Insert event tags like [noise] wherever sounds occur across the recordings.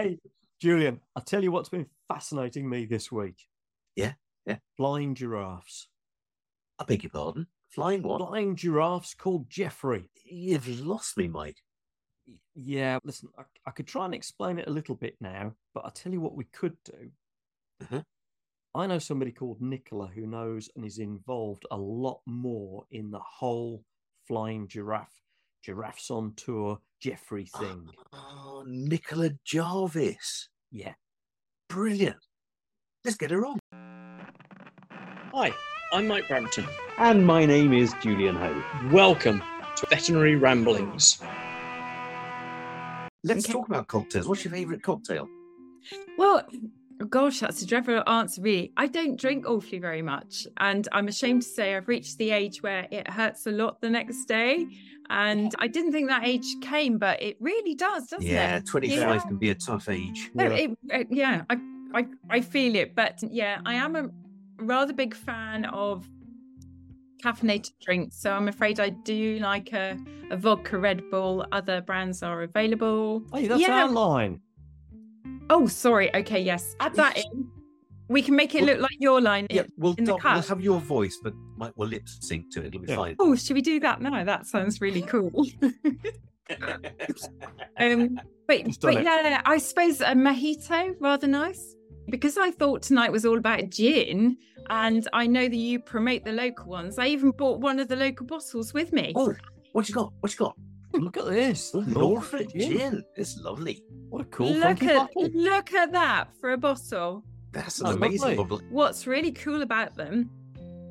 Hey, Julian, I'll tell you what's been fascinating me this week. Yeah, yeah. Flying giraffes. I beg your pardon. Flying what? Flying giraffes called Jeffrey. You've lost me, Mike. Yeah, listen, I, I could try and explain it a little bit now, but I'll tell you what we could do. Uh-huh. I know somebody called Nicola who knows and is involved a lot more in the whole flying giraffe, giraffes on tour, Jeffrey ah, thing. Oh, Nicola Jarvis. Yeah. Brilliant. Let's get her on. Hi, I'm Mike Brampton. And my name is Julian Hoad. Welcome to Veterinary Ramblings. Let's Okay. talk about cocktails. What's your favourite cocktail? Well, gosh, that's a dreadful answer, really. I don't drink awfully very much. And I'm ashamed to say I've reached the age where it hurts a lot the next day. And I didn't think that age came, but it really does, doesn't it? yeah, it? 25 Yeah. can be a tough age. No, Yeah. it, yeah, I, I, I feel it. But yeah, I am a rather big fan of caffeinated drinks. So I'm afraid I do like a, a vodka Red Bull. Other brands are available. Hey, that's Yeah. our line. Oh, sorry. Okay, yes. Add that in. We can make it Well- look like your line. Yeah, we'll, in the dub- we'll have your voice, but Mike will lip sync to it. It'll be Yeah. fine. Oh, should we do that now? That sounds really cool. [laughs] [laughs] um, but but it. yeah, I suppose a mojito rather nice because I thought tonight was all about gin, and I know that you promote the local ones. I even bought one of the local bottles with me. oh, what you got? What you got? Look at this. Oh, Norfolk Norfolk gin. It's lovely. What a cool look funky at bottle. look at that for a bottle. That's an That's amazing lovely. bottle. What's really cool about them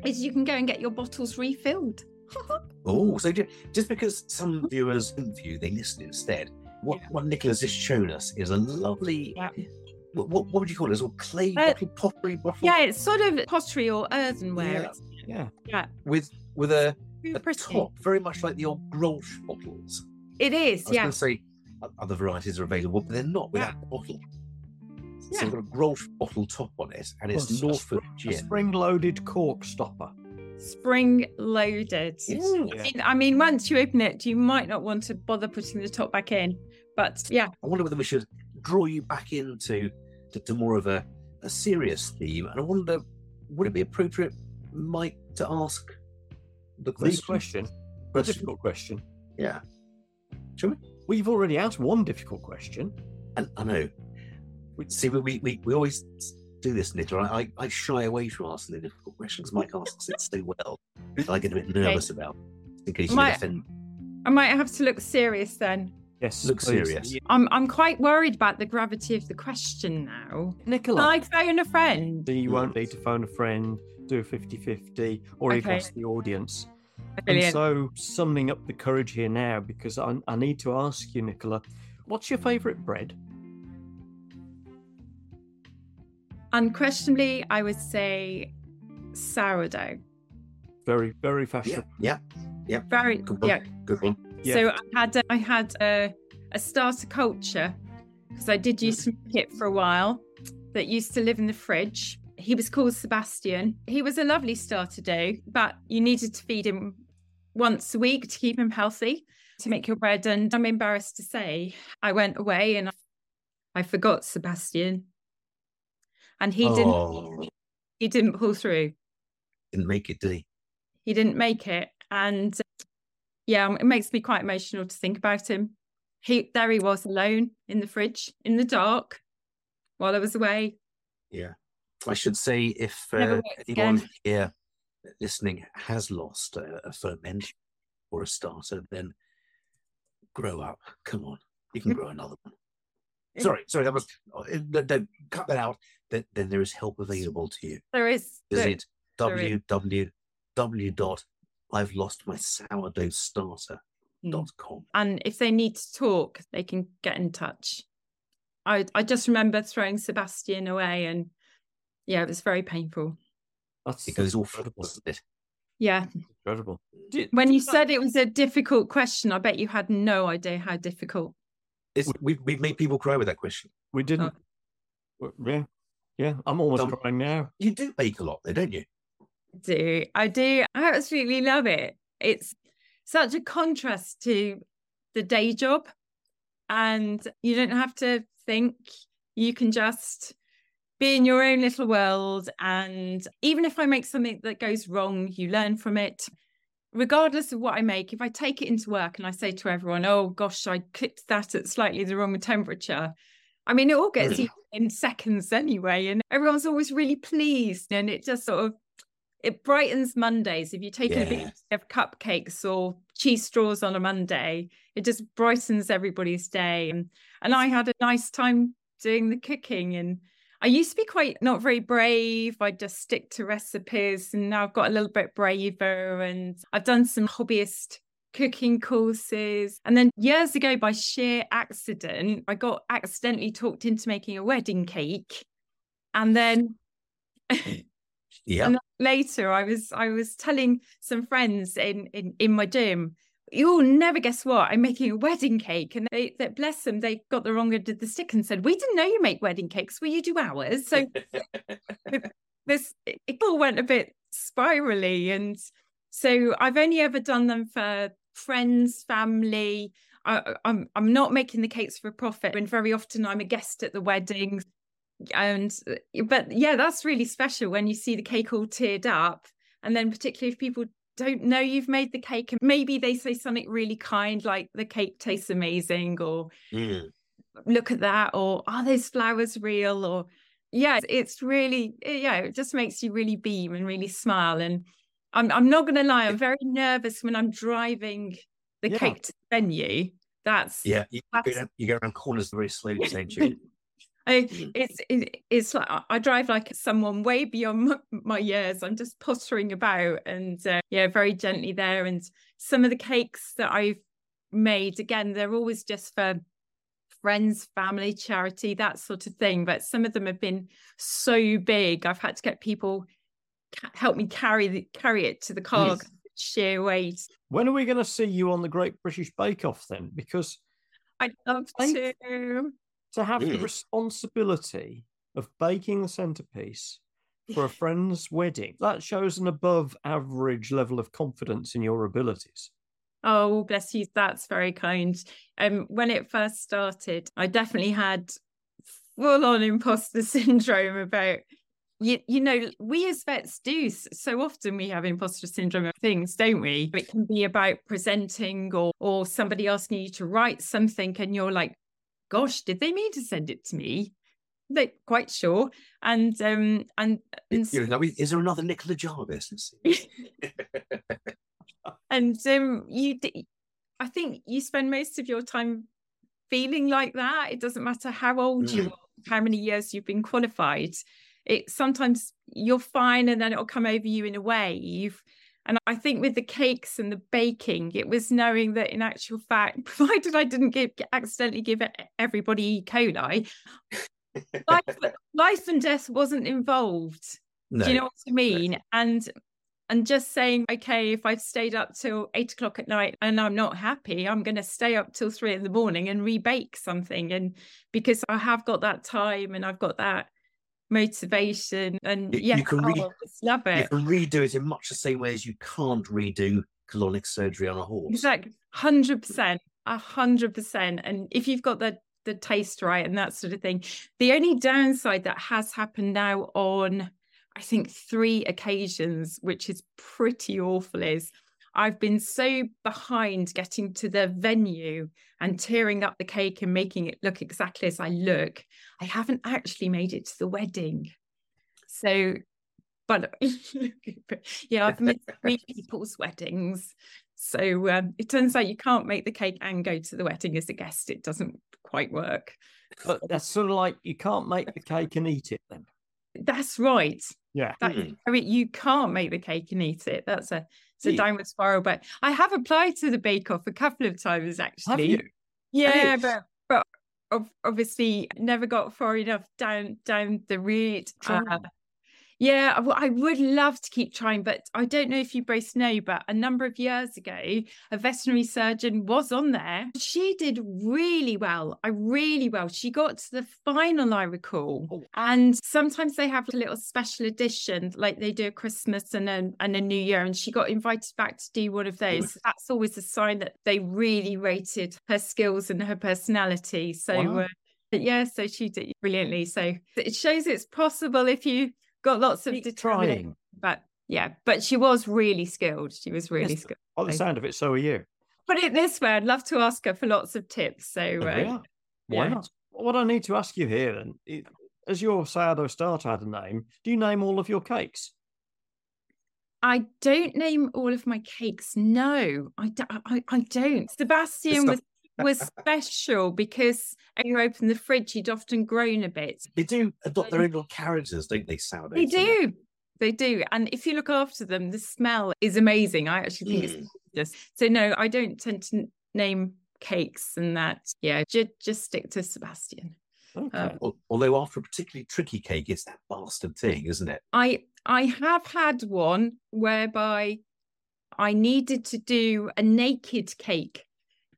is you can go and get your bottles refilled. [laughs] Oh, so just because some viewers don't view, they listen instead. What what Nicola's just shown us is a lovely. Yeah. What, what, what would you call it? It's a clay Uh, bottle, pottery bottle. Yeah, it's sort of pottery or earthenware. Yeah. Yeah. yeah, With with a, really a pretty. top, very much like the old Grolsch bottles. It is, I was yeah. going to say other varieties are available, but they're not without Yeah. that bottle. So Yeah. you've got a Grolsch bottle top on it, and it's Well, a Norfolk spring- A gin. spring-loaded cork stopper. Spring loaded. Ooh. Yeah. I mean, once you open it, you might not want to bother putting the top back in. But yeah, I wonder whether we should draw you back into to, to more of a, a serious theme. And I wonder, would it be appropriate, Mike, to ask the The question? question. A difficult question. Yeah. Shall we? Well, you've already asked one difficult question. And I know. We, see, we, we, we, we always do this, Nicola. I, I, I shy away from asking the difficult questions. Mike asks it so well. that I get a bit nervous about in case you Might- offend. I might have to look serious then. Yes. Look please. serious. I'm I'm quite worried about the gravity of the question now. Nicola. Can I phone a friend? So you won't need to phone a friend, do a 50-50, or even ask the audience. And so, summing up the courage here now, because I, I need to ask you, Nicola, what's your favourite bread? Unquestionably, I would say sourdough. Very, very fashionable. Yeah, fashionable. yeah, Very good one. yeah. Good one. Yeah. So I had a, I had a, a starter culture because I did use to make it for a while. That used to live in the fridge. He was called Sebastian. He was a lovely starter dough, but you needed to feed him once a week to keep him healthy to make your bread. And I'm embarrassed to say, I went away and I, forgot Sebastian, and he didn't oh, he didn't pull through. didn't make it, did he? He didn't make it, and yeah, it makes me quite emotional to think about him. He there he was alone in the fridge in the dark while I was away. Yeah. I should say if uh, anyone again. here listening has lost a, a ferment or a starter, then grow up. Come on. You can [laughs] grow another one. Sorry, sorry, that was oh, uh, don't cut that out. Then, then there is help available to you. There is Visit there is. www dot I've lost my sourdough starter dot com. and if they need to talk, they can get in touch. I I just remember throwing Sebastian away, and yeah, it was very painful. That's It goes all incredible. doesn't it? Yeah, incredible. Did- when you that- said it was a difficult question, I bet you had no idea how difficult. It's, we've, we've made people cry with that question. we didn't. Oh. w- Yeah, yeah. I'm almost Some- crying now. You do bake a lot, though, don't you? do. I do. I absolutely love it. It's such a contrast to the day job. and you don't have to think. You can just be in your own little world. And even if I make something that goes wrong, you learn from it. Regardless of what I make, if I take it into work and I say to everyone, oh gosh, I cooked that at slightly the wrong temperature, I mean, it all gets Mm. eaten in seconds anyway. And everyone's always really pleased. And it just sort of it brightens Mondays. If you take a bit of cupcakes or cheese straws on a Monday, it just brightens everybody's day. And and I had a nice time doing the cooking. And I used to be quite not very brave. I'd just stick to recipes. And now I've got a little bit braver. And I've done some hobbyist cooking courses. And then years ago, by sheer accident, I got accidentally talked into making a wedding cake. And then [laughs] Yeah. and then later I was I was telling some friends in in, in my gym, you'll never guess what, I'm making a wedding cake. And they, they bless them, they got the wrong end of the stick and said, We didn't know you make wedding cakes. Well, you do ours. So [laughs] [laughs] this it all went a bit spirally. And so I've only ever done them for friends, family. I, I'm I'm not making the cakes for a profit, and very often I'm a guest at the weddings. And but yeah, that's really special when you see the cake all tiered up, and then particularly if people don't know you've made the cake, and maybe they say something really kind like the cake tastes amazing, or Mm. look at that, or are those flowers real, or yeah, it's- really yeah, it just makes you really beam and really smile. And I'm I'm not gonna lie, I'm very nervous when I'm driving the Yeah. cake to the venue. That's Yeah. You, go That's- down, you go around corners very slowly, don't you? [laughs] I, Mm. it's it, it's like I- I drive like someone way beyond [laughs] my, my years. I'm just pottering about and uh, yeah, very gently there. And some of the cakes that I've made, again, they're always just for friends, family, charity, that sort of thing. But some of them have been so big, I've had to get people ca- help me carry the carry it to the car. Yes. Sheer weight. When are we going to see you on the Great British Bake Off then? Because I'd love Thank- to. To have the Mm. responsibility of baking the centerpiece for a friend's wedding, that shows an above average level of confidence in your abilities. Oh, bless you. That's very kind. Um, when it first started, I definitely had full on imposter [laughs] syndrome about you, you know, we as vets do so often we have imposter syndrome of things, don't we? It can be about presenting or or somebody asking you to write something and you're like, gosh, did they mean to send it to me? They quite sure. And um and and You know, is there another Nicola Jarvis? [laughs] [laughs] And um you i think you spend most of your time feeling like that it doesn't matter how old you Mm. are how many years you've been qualified it sometimes you're fine and then it'll come over you in a wave and i think with the cakes and the baking it was knowing that in actual fact [laughs] provided i didn't give accidentally give everybody e coli [laughs] life, life and death wasn't involved No. do you know what I mean? And and just saying, okay, if I've stayed up till eight o'clock at night and I'm not happy, I'm going to stay up till three in the morning and rebake something. And because I have got that time and I've got that motivation, and You- yeah, you can oh, re- just love you can redo it in much the same way as you can't redo colonic surgery on a horse. Exactly, hundred percent, a hundred percent. And if you've got the the taste right and that sort of thing, the only downside that has happened now on, I think, three occasions, which is pretty awful, is I've been so behind getting to the venue and tearing up the cake and making it look exactly as I look. I haven't actually made it to the wedding. So, but [laughs] yeah, I've missed three [laughs] people's weddings. So um, it turns out you can't make the cake and go to the wedding as a guest. It doesn't quite work. But that's sort of like you can't make the cake and eat it then. That's right. Yeah. That, Mm. I mean, you can't make the cake and eat it. That's a it's a Yeah. downward spiral. But I have applied to the Bake Off a couple of times Have actually. you? Yeah, you? but but obviously never got far enough down down the route. Uh, Yeah, I w- I would love to keep trying, but I don't know if you both know, but a number of years ago, a veterinary surgeon was on there. She did really well. I really well. She got to the final, I recall. Oh. And sometimes they have a little special edition, like they do a Christmas and a, and a New Year. And she got invited back to do one of those. That's always a sign that they really rated her skills and her personality. So, Wow. uh, yeah, so she did brilliantly. So it shows it's possible if you got lots of trying. But yeah, but she was really skilled. She was really Yes, skilled. By the sound of it, so are you. Put it this way, I'd love to ask her for lots of tips. So uh. Why yeah. not? What I need to ask you here then, as your sourdough starter had a name, do you name all of your cakes? I don't name all of my cakes. No, I, I, I don't. Sebastian was was special because when you open the fridge, you'd often grown a bit. They do adopt their own little characters, don't they? Sourdough. They do. They do. And if you look after them, the smell is amazing. I actually think Mm. it's gorgeous. So no, I don't tend to name cakes and that. Yeah, ju- just stick to Sebastian. Okay. Al- Although after a particularly tricky cake, it's that bastard thing, isn't it? I I have had one whereby I needed to do a naked cake.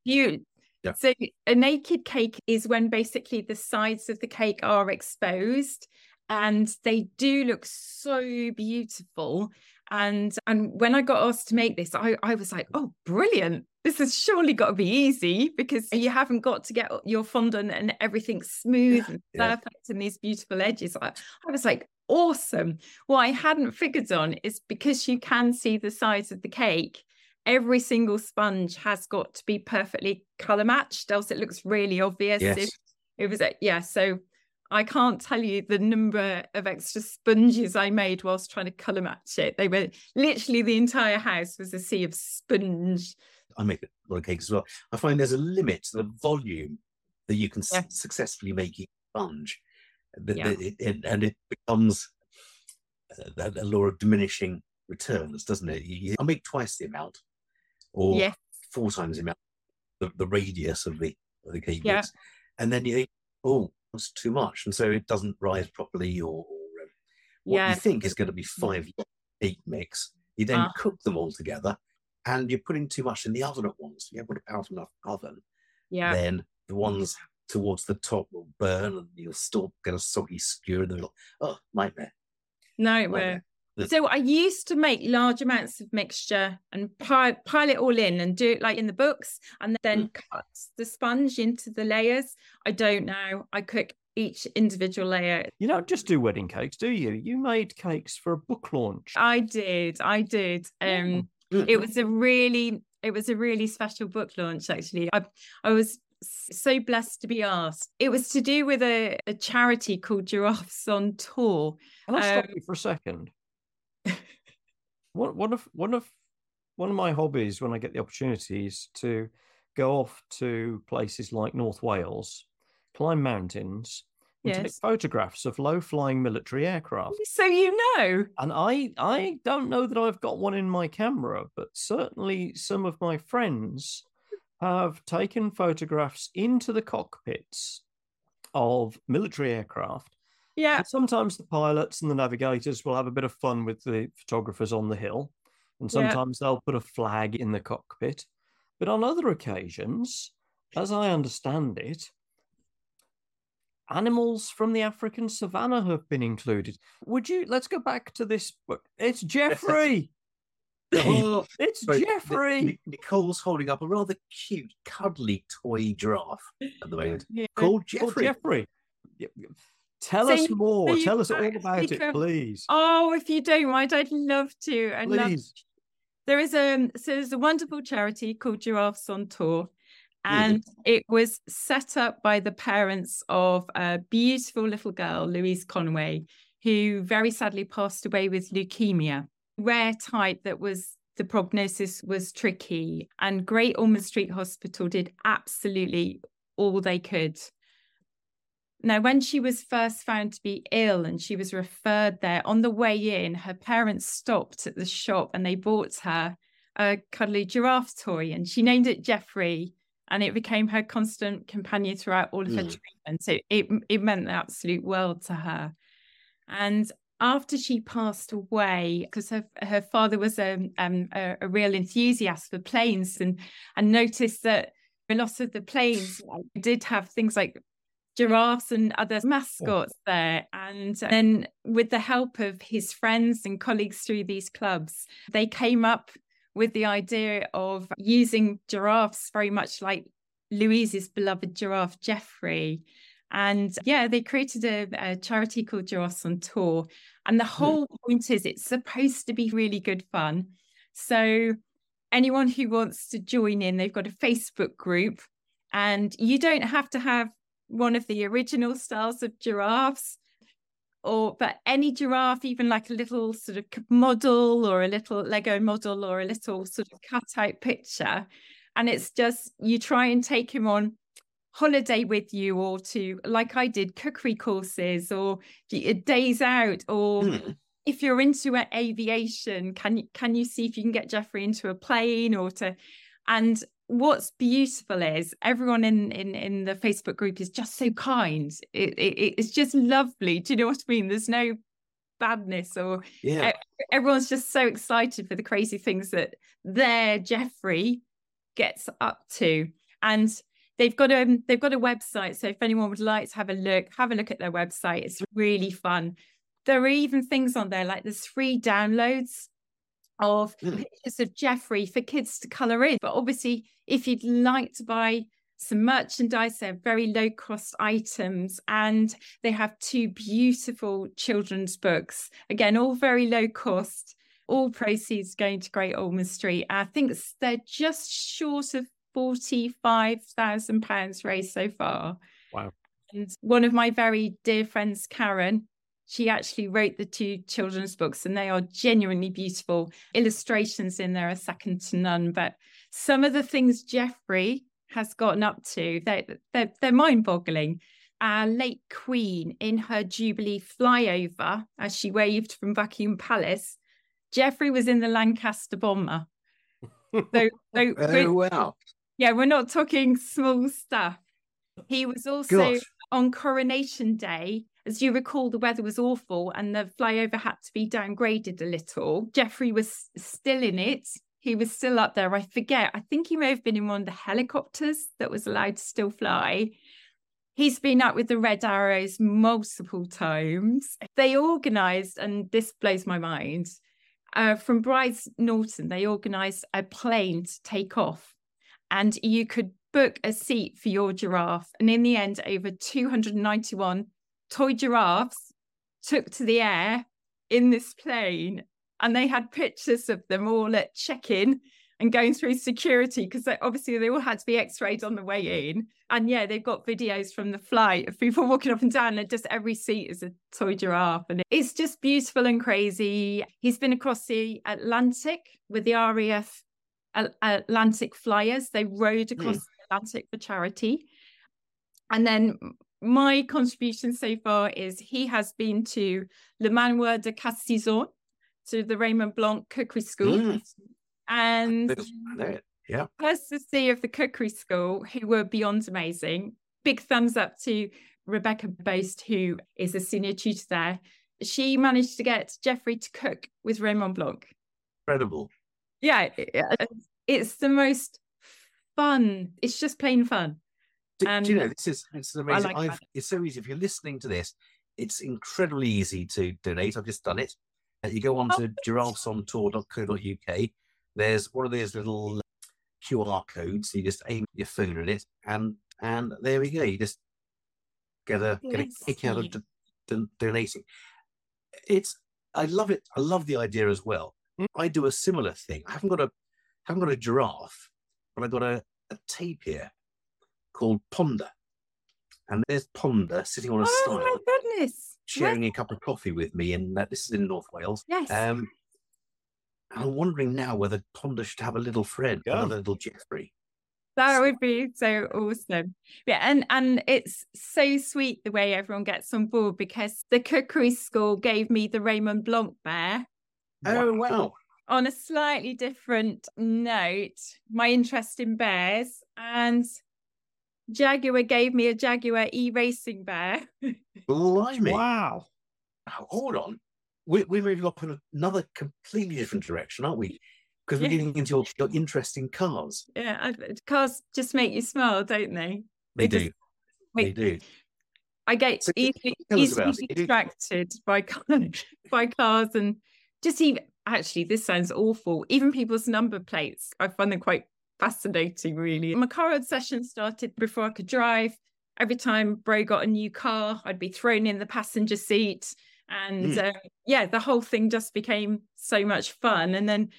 You Yeah. so a naked cake is when basically the sides of the cake are exposed and they do look so beautiful. And and when I got asked to make this, I, I was like, oh brilliant. This has surely got to be easy because you haven't got to get your fondant and everything smooth and Yeah. perfect and these beautiful edges. I, I was like, awesome. What I hadn't figured on is because you can see the size of the cake, every single sponge has got to be perfectly color matched, else it looks really obvious. Yes. If it was a, yeah, so I can't tell you the number of extra sponges I made whilst trying to color match it. They were literally the entire house was a sea of sponge. I make a lot of cakes as well. I find there's a limit to the volume that you can s- successfully make each sponge, That- Yeah. that it- it- and it becomes uh, a, a law of diminishing returns, doesn't it? You, you- I make twice the amount, or Yes. four times the amount, the, the radius of the of the cake Yeah. mix, and then you think, oh, that's too much, and so it doesn't rise properly, or, or um, what you think is going to be five cake mix, you then Ah. cook them all together, and you're putting too much in the oven at once. You haven't got a powerful enough oven, Yeah. then the ones towards the top will burn, and you'll still get a soggy skewer in the middle. Oh, nightmare! It nightmare. So I used to make large amounts of mixture and pile, pile it all in and do it like in the books and then cut the sponge into the layers. I don't know. I cook each individual layer. You don't just do wedding cakes, do you? You made cakes for a book launch. I did. I did. Um Mm. it was a really it was a really special book launch actually. I I was so blessed to be asked. It was to do with a, a charity called Giraffes on Tour. Can I stop Um, you for a second? One, one of one of one of my hobbies when I get the opportunity is to go off to places like North Wales, climb mountains, and take photographs of low-flying military aircraft. So you know. And I I don't know that I've got one in my camera, but certainly some of my friends have taken photographs into the cockpits of military aircraft Yeah. and sometimes the pilots and the navigators will have a bit of fun with the photographers on the hill, and Yeah. sometimes they'll put a flag in the cockpit. But on other occasions, as I understand it, animals from the African savannah have been included. Would you? Let's go back to this book. It's Jeffrey. [laughs] Oh, it's sorry, Jeffrey. Nicole's holding up a rather cute, cuddly toy giraffe at the moment Yeah. called Jeffrey. Jeffrey. Tell So us more. Tell us all about it, please. Oh, if you don't mind, I'd love to. I'd love Please. there is a so there's a wonderful charity called Giraffes on Tour, and it was set up by the parents of a beautiful little girl, Louise Conway, who very sadly passed away with leukemia, rare type that was the prognosis was tricky, and Great Ormond Street Hospital did absolutely all they could. Now, when she was first found to be ill and she was referred there, on the way in, her parents stopped at the shop and they bought her a cuddly giraffe toy and she named it Jeffrey. And it became her constant companion throughout all of her Mm. treatment. So it, it meant the absolute world to her. And after she passed away, because her, her father was a, um, a, a real enthusiast for planes and, and noticed that a lot of the planes did have things like giraffes and other oh. mascots there. And then, with the help of his friends and colleagues through these clubs, they came up with the idea of using giraffes very much like Louise's beloved giraffe, Jeffrey. And yeah, they created a, a charity called Giraffes on Tour. And the whole point is it's supposed to be really good fun. So anyone who wants to join in, they've got a Facebook group. And you don't have to have one of the original styles of giraffes or but any giraffe even like a little sort of model or a little lego model or a little sort of cutout picture and it's just you try and take him on holiday with you or to like i did cookery courses or days out or mm. if you're into aviation can you can you see if you can get jeffrey into a plane or to and what's beautiful is everyone in in in the facebook group is just so kind. It, it, it's just lovely. Do you know what i mean? There's no badness or yeah. everyone's just so excited for the crazy things that their Jeffrey gets up to. And they've got a they've got a website so if anyone would like to have a look have a look at their website. It's really fun. There are even things on there like there's free downloads of mm. pictures of Jeffrey for kids to colour in. But obviously, if you'd like to buy some merchandise, they're very low cost items, and they have two beautiful children's books. Again, all very low cost. All proceeds going to Great Ormond Street. I think they're just short of forty-five thousand pounds raised so far. Wow! And one of my very dear friends, Karen, she actually wrote the two children's books and they are genuinely beautiful. Illustrations in there are second to none but some of the things Jeffrey has gotten up to they're, they're, they're mind-boggling. Our late queen in her jubilee flyover as she waved from buckingham palace Jeffrey was in the lancaster bomber. So, [laughs] so oh wow. yeah we're not talking small stuff. He was also Gosh. on coronation day as you recall, the weather was awful and the flyover had to be downgraded a little. Jeffrey was still in it. He was still up there. I forget. I think he may have been in one of the helicopters that was allowed to still fly. He's been up with the Red Arrows multiple times. They organised, and this blows my mind, uh, from Brize Norton, they organised a plane to take off. And you could book a seat for your giraffe. And in the end, over 291 toy giraffes took to the air in this plane and they had pictures of them all at check-in and going through security because obviously they all had to be x-rayed on the way in. And yeah they've got videos from the flight of people walking up and down and just every seat is a toy giraffe and it's just beautiful and crazy. He's been across the atlantic with the raf atlantic flyers. They rode across mm. the atlantic for charity. And then my contribution so far is he has been to Le Manoir aux Quat'Saisons, to the Raymond Blanc Cookery School. Mm. And yeah, see of the Cookery School, who were beyond amazing. Big thumbs up to Rebecca Boast, who is a senior tutor there. She managed to get Jeffrey to cook with Raymond Blanc. Incredible. Yeah, it's the most fun. It's just plain fun. Do, um, do you know this is it's amazing? Like it's so easy. If you're listening to this, it's incredibly easy to donate. I've just done it. Uh, you go on oh. to giraffesontour.co.uk. There's one of those little QR codes. You just aim your phone at it, and and there we go. You just get a get a kick out of do, do, donating. It's I love it. I love the idea as well. Mm. I do a similar thing. I haven't got a haven't got a giraffe, but I've got a, a tapir called Ponder. And there's Ponder sitting on a oh, stile. my goodness. Sharing a cup of coffee with me. And uh, this is in North Wales. Yes. Um, I'm wondering now whether Ponder should have a little friend, yeah. another little Jeffrey. That would be so awesome. Yeah, and and it's so sweet the way everyone gets on board because the cookery school gave me the Raymond Blanc bear. Oh wow. On a slightly different note, my interest in bears and Jaguar gave me a Jaguar e racing bear. [laughs] Blimey. Wow. hold on. we, we're moving off in another completely different direction, aren't we? Because we're Yeah. getting into your, your interest in cars. Yeah, I- cars just make you smile, don't they? They They just- do. wait. They do. I get So easily, tell us easily distracted by car- [laughs] by cars and just even actually this sounds awful. Even people's number plates, I find them quite fascinating. Really, my car obsession started before I could drive. Every time Bro got a new car, I'd be thrown in the passenger seat, and Mm. um, yeah, the whole thing just became so much fun. And then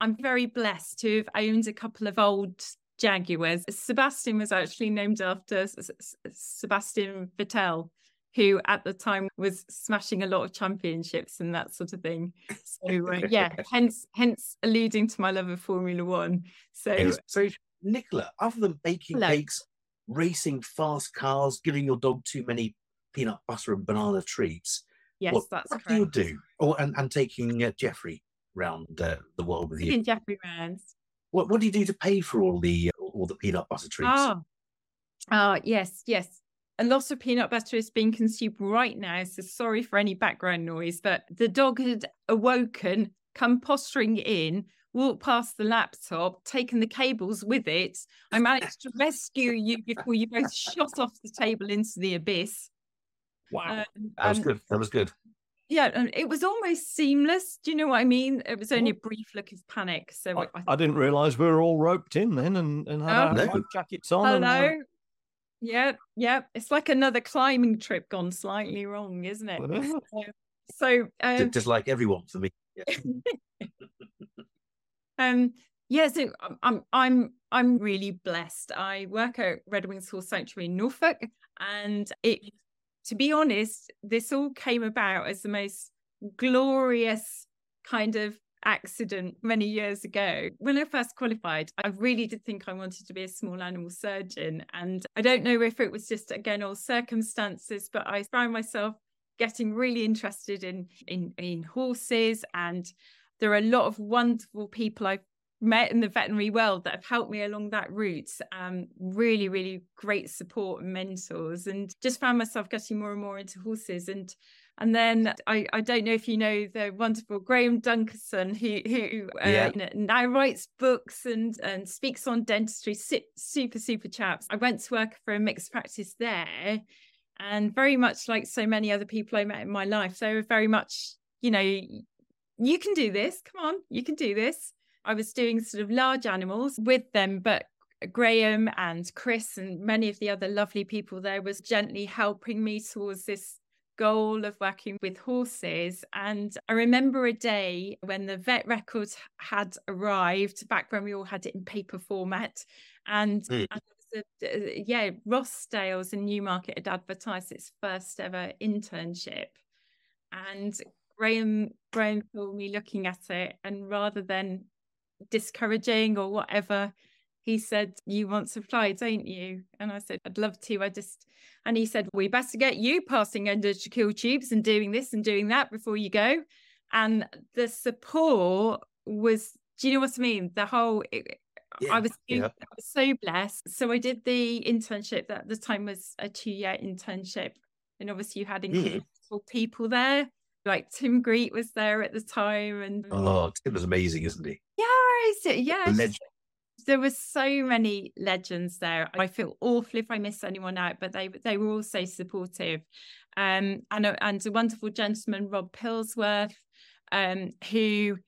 I'm very blessed to have owned a couple of old Jaguars. Sebastian was actually named after Sebastian Vettel, who at the time was smashing a lot of championships and that sort of thing. So uh, [laughs] yeah, hence hence alluding to my love of Formula One. So. So, Nicola, other than baking Hello. cakes, racing fast cars, giving your dog too many peanut butter and banana treats, yes, what, that's what do you do? Oh, and, and taking uh, Jeffrey round uh, the world with you. Taking Jeffrey rounds. What, what do you do to pay for all the all the peanut butter treats? Ah, yes, yes. A lot of peanut butter is being consumed right now, so sorry for any background noise. But the dog had awoken, come posturing in, walked past the laptop, taken the cables with it. I managed to rescue you before you both shot off the table into the abyss. Wow. Um, that was and- good. That was good. Yeah, and it was almost seamless. Do you know what I mean? It was only a brief look of panic. So I, I, I didn't realise we were all roped in then and, and had Oh. our No. life jackets on. and, uh, Yeah, yeah. It's like another climbing trip gone slightly wrong, isn't it? whatever. [laughs] So um, Just like everyone for me. Yeah. [laughs] um yeah, so I'm- I'm I'm I'm really blessed. I work at Red Wings Horse Sanctuary in Norfolk, and it to be honest, this all came about as the most glorious kind of accident many years ago. When I first qualified, I really did think I wanted to be a small animal surgeon. And I don't know if it was just again all circumstances, but I found myself getting really interested in in, in horses and there are a lot of wonderful people I've met in the veterinary world that have helped me along that route. Um, really, really great support and mentors, and just found myself getting more and more into horses. And and then I, I don't know if you know the wonderful Graham Duncanson, who who uh, Yeah. now writes books and and speaks on dentistry. Super super chaps. I went to work for a mixed practice there, and very much like so many other people I met in my life, they were very much you know you can do this. Come on, you can do this. I was doing sort of large animals with them, but Graham and Chris and many of the other lovely people there was gently helping me towards this goal of working with horses. And I remember a day when the vet records had arrived, back when we all had it in paper format. And, Mm. and a- uh, yeah, Rossdale's in Newmarket had advertised its first ever internship. And Graham Graham saw me looking at it, and rather than discouraging or whatever, he said, "You want fly, don't you?" And I said, "I'd love to. I just," and he said, "We better get you passing endotracheal tubes and doing this and doing that before you go." And the support was, do you know what I mean? The whole. It, Yeah, I was yeah. I was so blessed. So I did the internship that at the time was a two-year internship, and obviously you had hmm. incredible people there. Like Tim Greet was there at the time, and Oh, Tim was amazing, isn't he? yes, legend. There were so many legends there. I feel awful if I miss anyone out, but they they were all so supportive. Um, and a, and a wonderful gentleman, Rob Pilsworth, um, who,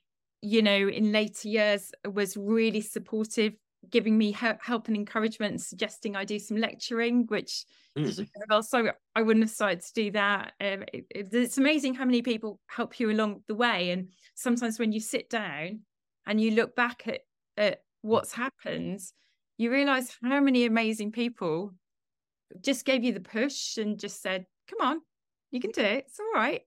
you know, in later years was really supportive, giving me he- help and encouragement, and suggesting I do some lecturing, which Mm. [laughs] also I wouldn't have started to do that. Um, it- it- it's amazing how many people help you along the way, and sometimes when you sit down and you look back at, at Mm. what's happened, you realize how many amazing people just gave you the push and just said, "Come on, you can do it. It's all right.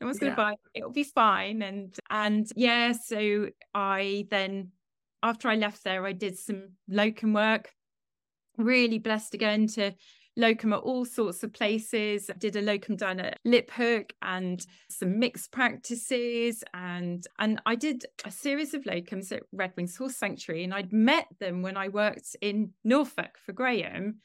No one's going Yeah. to bite. It'll be fine." And and yeah, so I then after I left there, I did some locum work. Really blessed again to locum at all sorts of places. I did a locum down at Liphook and some mixed practices and and I did a series of locums at Red Wings Horse Sanctuary and I'd met them when I worked in Norfolk for Graham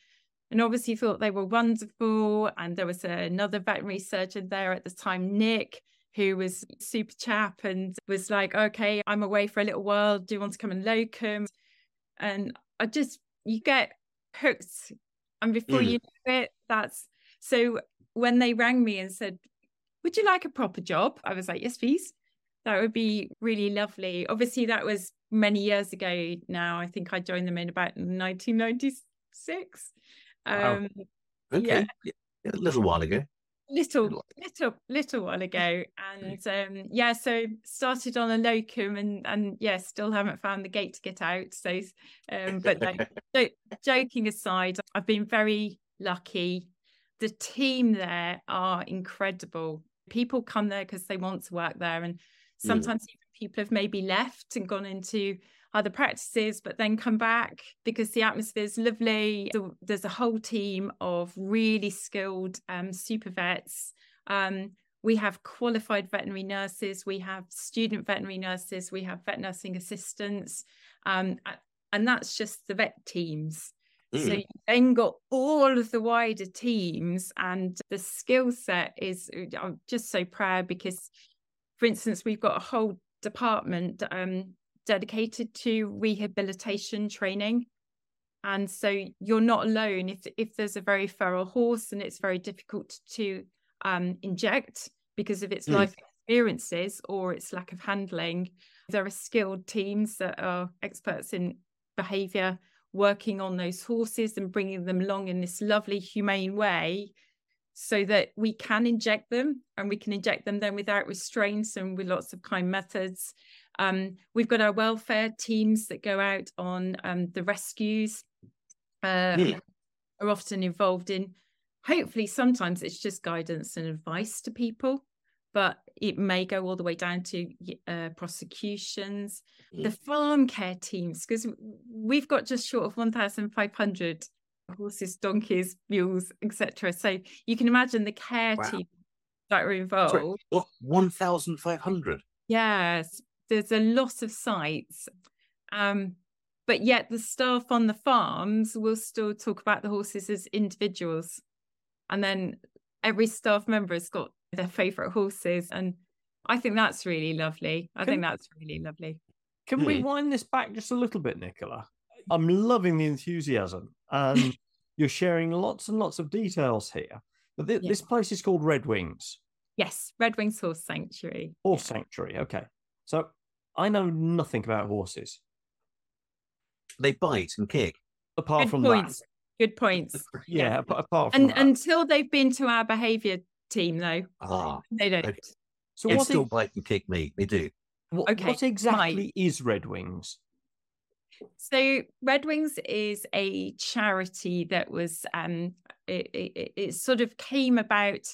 and obviously thought they were wonderful and there was another veterinary surgeon there at the time Nick who was super chap and was like, okay, I'm away for a little while. Do you want to come and locum? And I just, you get hooked. And before Mm. you know it, that's so when they rang me and said, would you like a proper job? I was like, yes, please. That would be really lovely. Obviously, that was many years ago now. I think I joined them in about 1996. Wow. Um, Okay. Yeah. Yeah, A little while ago. Little Little- little while [laughs] ago and um yeah so started on a locum and and yeah still haven't found the gate to get out so um but no, [laughs] joking aside i've been very lucky. The team there are incredible. People come there because they want to work there and sometimes even people have maybe left and gone into other practices but then come back because the atmosphere is lovely. The- there's a whole team of really skilled um, super vets. Um, we have qualified veterinary nurses we have student veterinary nurses we have vet nursing assistants um, and that's just the vet teams. So Mm. you then got all of the wider teams and the skill set is i'm just so proud because for instance we've got a whole department um, dedicated to rehabilitation training. And so you're not alone. If if there's a very feral horse and it's very difficult to um, inject because of its Mm. life experiences or its lack of handling. There are skilled teams that are experts in behavior working on those horses and bringing them along in this lovely humane way so that we can inject them and we can inject them then without restraints and with lots of kind methods um, we've got our welfare teams that go out on um, the rescues uh, Hmm. are often involved in hopefully sometimes it's just guidance and advice to people but it may go all the way down to uh, prosecutions Hmm. the farm care teams because we've got just short of 1500 horses donkeys mules etc so you can imagine the care Wow. team that are involved Sorry, what? 1,500? Yes, there's a lot of sites. Um, but yet the staff on the farms will still talk about the horses as individuals. And then every staff member has got their favourite horses. And I think that's really lovely. I Can- think that's really lovely. Can we Hmm. wind this back just a little bit, Nicola? I'm loving the enthusiasm, and [laughs] you're sharing lots and lots of details here. But thi- Yeah. this place is called Red Wings Yes, Red Wings Horse Sanctuary. Horse Sanctuary. Okay, so I know nothing about horses They bite and kick. apart Good from points. Good points. [laughs] that. Yeah, ap- apart from And that. until they've been to our behaviour team, though, Ah, they don't. okay. so they still bite and kick me. They do. what, Okay, what exactly is Red Wings? So Red Wings is a charity that was um it, it, it sort of came about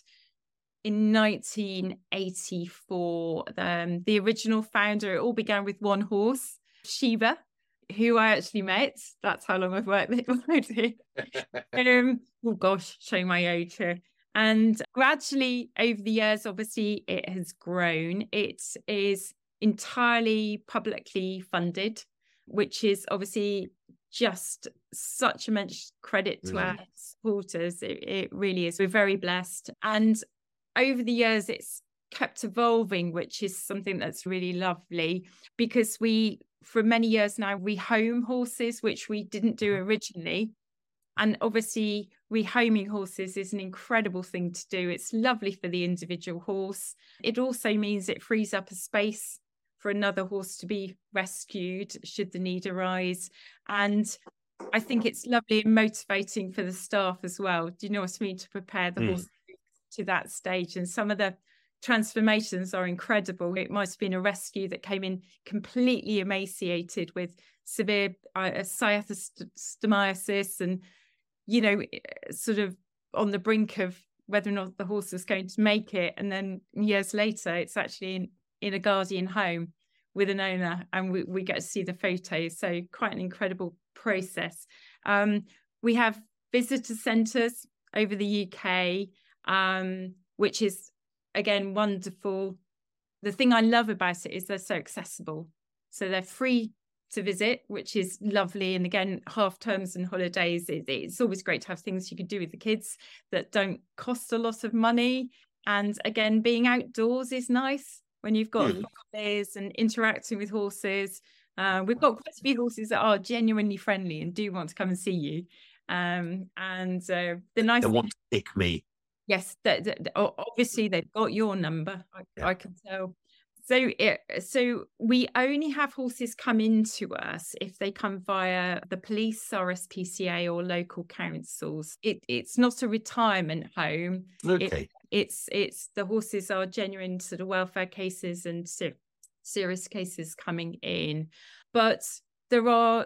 in 1984. Um, the original founder, it all began with one horse, Shiva, who I actually met. That's how long I've worked with [laughs] um, oh gosh, showing my age here. And gradually over the years, obviously, it has grown. It is entirely publicly funded, which is obviously just such immense credit to our supporters. It, it really is. We're very blessed. And over the years, it's kept evolving, which is something that's really lovely because we, for many years now, we home horses, which we didn't do originally. And obviously, rehoming horses is an incredible thing to do. It's lovely for the individual horse. It also means it frees up a space for another horse to be rescued should the need arise. And I think it's lovely and motivating for the staff as well. Do you know what I mean? To prepare the Mm. horse to that stage. And some of the transformations are incredible. It might have been a rescue that came in completely emaciated with severe uh, cyathostomiasis and, you know, eh, sort of on the brink of whether or not the horse was going to make it. And then years later, it's actually in, in a guardian home with an owner and we, we get to see the photos. So quite an incredible process. Um, we have visitor centres over the UK, um, which is again wonderful. The thing I love about it is they're so accessible. So they're free to visit, which is lovely. And again, half terms and holidays, it, it's always great to have things you can do with the kids that don't cost a lot of money. And again, being outdoors is nice when you've got Mm. fires and interacting with horses. Uh, we've got quite a few horses that are genuinely friendly and do want to come and see you. Um, and uh, the nice They want to pick me. Yes, obviously they've got your number. I, Yeah. I can tell. So, it, so we only have horses come into us if they come via the police, RSPCA, or local councils. It, it's not a retirement home. Okay. It's it's the horses are genuine sort of welfare cases and ser- serious cases coming in, but there are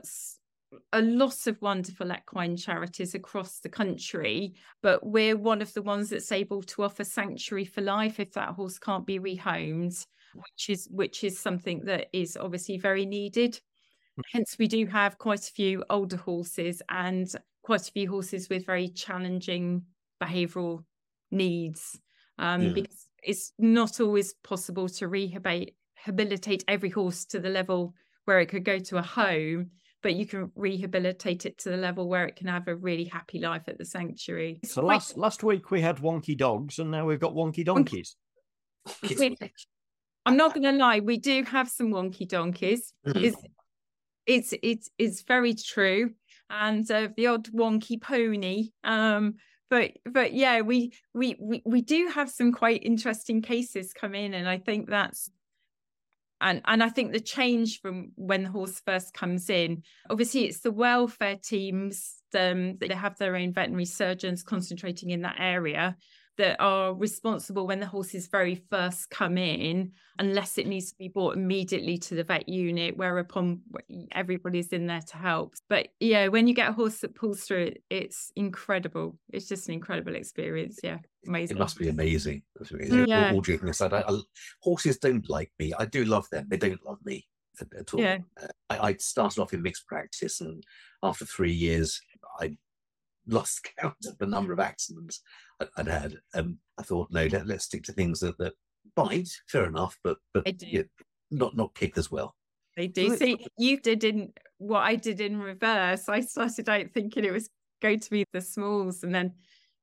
a lot of wonderful equine charities across the country, but we're one of the ones that's able to offer sanctuary for life if that horse can't be rehomed, which is which is something that is obviously very needed. Hence, we do have quite a few older horses and quite a few horses with very challenging behavioural needs, um, Yeah. because it's not always possible to rehabilitate rehabilitate every horse to the level where it could go to a home but you can rehabilitate it to the level where it can have a really happy life at the sanctuary. It's So quite- last last week we had wonky dogs, and now we've got wonky donkeys. I'm not going to lie, we do have some wonky donkeys. Mhm. It's it's it's it's very true, and uh, the odd wonky pony. Um, but but yeah, we we we we do have some quite interesting cases come in, and I think that's and and I think the change from when the horse first comes in, obviously it's the welfare teams um, that have their own veterinary surgeons concentrating in that area that are responsible when the horses very first come in, unless it needs to be brought immediately to the vet unit, whereupon everybody's in there to help. But yeah, when you get a horse that pulls through it, it's incredible. It's just an incredible experience. Yeah, amazing. It must be amazing. That's amazing. All- Yeah. All joking aside, I, I, horses don't like me. I do love them. They don't love me at, at all. Yeah. Uh, I, I started off in mixed practice, and after three years, I lost count of the number of accidents I- I'd had. Um, I thought, no, let, let's stick to things that, that bite. Fair enough, but but yeah, not not kick as well. They do. Well, See, you did in what I did in reverse. I started out thinking it was going to be the smalls and then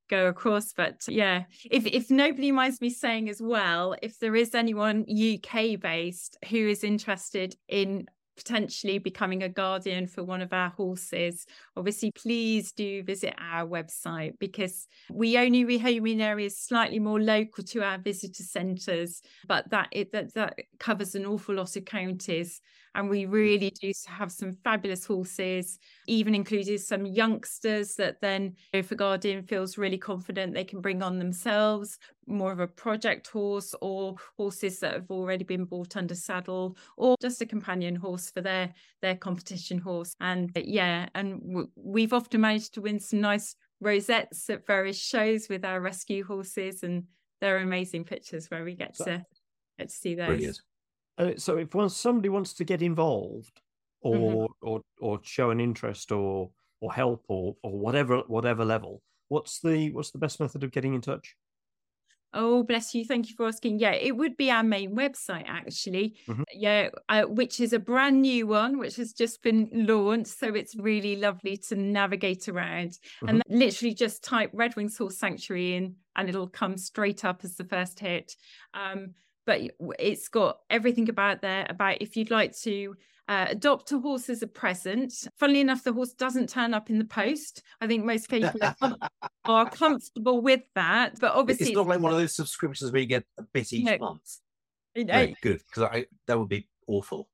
go across. But yeah, if if nobody minds me saying as well, if there is anyone UK based who is interested in potentially becoming a guardian for one of our horses, obviously please do visit our website because we only rehome in areas slightly more local to our visitor centres, but that it that, that covers an awful lot of counties. And we really do have some fabulous horses, even included some youngsters that then, if a guardian feels really confident, they can bring on themselves more of a project horse or horses that have already been bought under saddle or just a companion horse for their their competition horse and uh, yeah and w- we've often managed to win some nice rosettes at various shows with our rescue horses and they're amazing pictures where we get to get to see those Brilliant. Uh, so if once somebody wants to get involved or or or show an interest or or help or or whatever whatever level, what's the what's the best method of getting in touch? Oh, bless you. Thank you for asking. Yeah, it would be our main website, actually. Mhm. Yeah, uh, which is a brand new one, which has just been launched. So it's really lovely to navigate around. And literally just type Redwings Horse Sanctuary in, and it'll come straight up as the first hit. Um, but it's got everything about there about if you'd like to uh, adopt a horse as a present. Funnily enough, the horse doesn't turn up in the post. I think most people are, com- are [laughs] comfortable with that, but obviously it's not like one of those subscriptions where you get a bit each No. month. you know, No, good, because I that would be awful.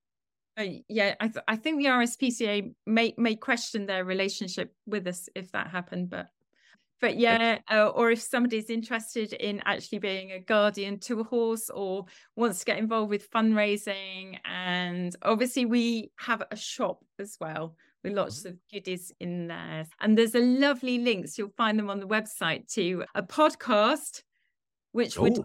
Uh, yeah, I, th- I think the RSPCA may may question their relationship with us if that happened, but but yeah, uh, or if somebody's interested in actually being a guardian to a horse or wants to get involved with fundraising, and obviously we have a shop as well with lots of goodies in there, and there's a lovely links you'll find them on the website to a podcast, which would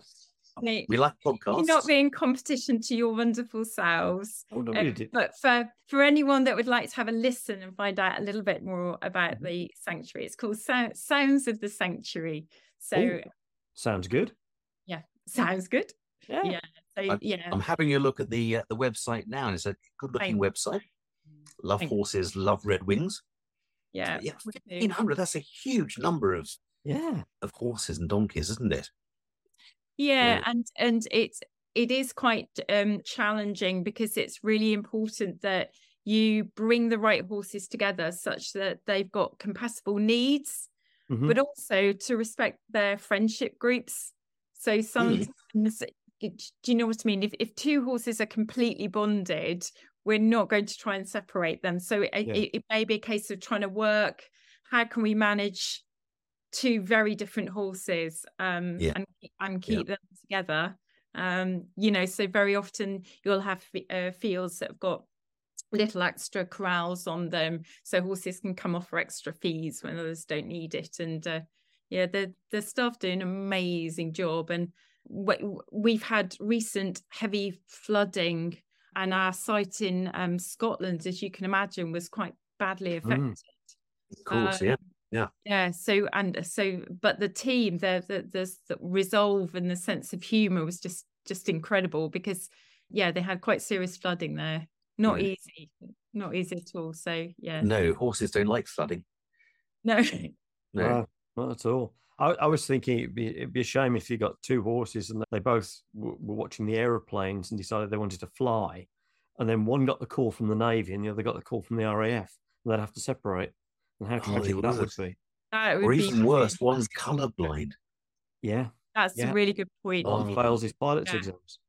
We like podcasts. not be in competition to your wonderful selves. Oh, no, did. but for for anyone that would like to have a listen and find out a little bit more about Mm-hmm. the sanctuary, it's called Sou- Sounds of the Sanctuary. So Oh. Sounds good. yeah, sounds good. Yeah. Yeah. So I'm- yeah, I'm having a look at the uh, the website now, and it's a good-looking Thank- website. Love horses, love Redwings. yeah, yeah, fifteen hundred. That's a huge number of Yeah. of horses and donkeys, isn't it? Yeah, Yeah. and and it's it is quite um challenging because it's really important that you bring the right horses together such that they've got compatible needs, Mhm. but also to respect their friendship groups. So sometimes, do you know what I mean? If if two horses are completely bonded, we're not going to try and separate them. So it, Yeah. it, it may be a case of trying to work. How can we manage two very different horses um, Yeah. and and Yeah. keep them together? Um, you know, so very often you'll have uh, fields that have got little extra corrals on them, so horses can come off for extra fees when others don't need it. And uh, yeah, the the staff do an amazing job. And w- we've had recent heavy flooding, and our site in um, Scotland, as you can imagine, was quite badly affected. Of course, Uh, yeah. Yeah. Yeah so and uh, so, but the team, the the the, the resolve and the sense of humour was just just incredible because yeah, they had quite serious flooding there. Not Yeah. easy, not easy at all. So yeah, No, horses don't like flooding. no, mm, No. No, not at all. I, I was thinking it'd be, it'd be a shame if you got two horses and they both w- were watching the aeroplanes and decided they wanted to fly, and then one got the call from the Navy and the other got the call from the RAF, and they'd have to separate. And how Oh, they tragic that would would. be. that would or be even worse, one's colourblind. Yeah, That's yeah. a really good point. Oh. one fails his pilot's Yeah. exams.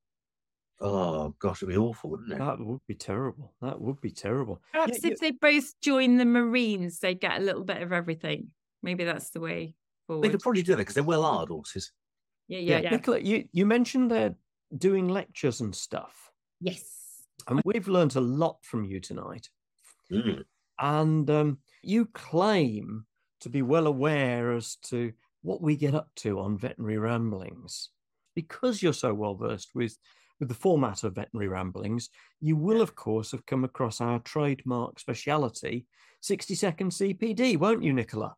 Oh gosh, it'd be awful, wouldn't it? That would be terrible. That would be terrible. Perhaps yeah, if they both join the Marines, they get a little bit of everything. Maybe that's the way forward. They could probably do that because they're well hard horses. Yeah, yeah, yeah. Nicola, you, you mentioned they're doing lectures and stuff, Yes. and we've learned a lot from you tonight. Mm. And um, you claim to be well aware as to what we get up to on veterinary ramblings. Because you're so well versed with, with the format of veterinary ramblings, you will, of course, have come across our trademark speciality, 60 second CPD, won't you, Nicola?